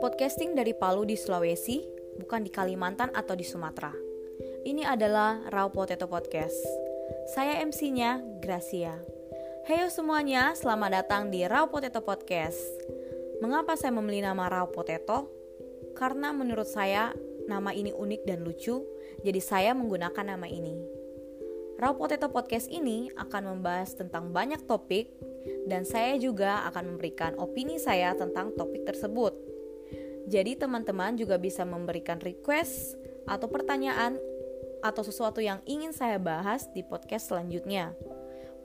Podcasting dari Palu di Sulawesi, bukan di Kalimantan atau di Sumatera. Ini adalah Raw Potato Podcast. Saya MC-nya, Gracia. Heyo semuanya, selamat datang di Raw Potato Podcast. Mengapa saya memilih nama Raw Potato? Karena menurut saya nama ini unik dan lucu, jadi saya menggunakan nama ini. Raw Potato Podcast ini akan membahas tentang banyak topik dan saya juga akan memberikan opini saya tentang topik tersebut. Jadi teman-teman juga bisa memberikan request atau pertanyaan atau sesuatu yang ingin saya bahas di podcast selanjutnya.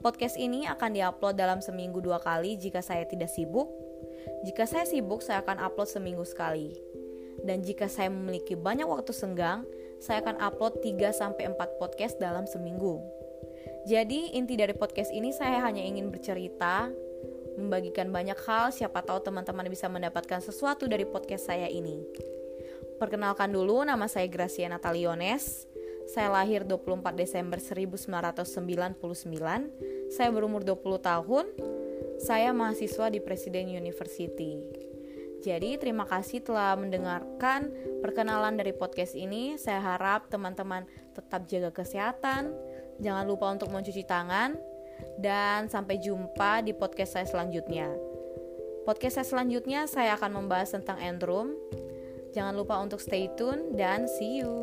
Podcast ini akan diupload dalam seminggu dua kali jika saya tidak sibuk. Jika saya sibuk, saya akan upload seminggu sekali. Dan jika saya memiliki banyak waktu senggang, saya akan upload 3-4 podcast dalam seminggu. Jadi inti dari podcast ini saya hanya ingin bercerita, membagikan banyak hal, siapa tahu teman-teman bisa mendapatkan sesuatu dari podcast saya ini. Perkenalkan dulu, nama saya Gracia Nataliones. Saya lahir 24 Desember 1999. Saya berumur 20 tahun. Saya mahasiswa di Presiden University. Jadi terima kasih telah mendengarkan perkenalan dari podcast ini. Saya harap teman-teman tetap jaga kesehatan, jangan lupa untuk mencuci tangan, dan sampai jumpa di podcast saya selanjutnya. Podcast saya selanjutnya saya akan membahas tentang Androom. Jangan lupa untuk stay tune dan see you.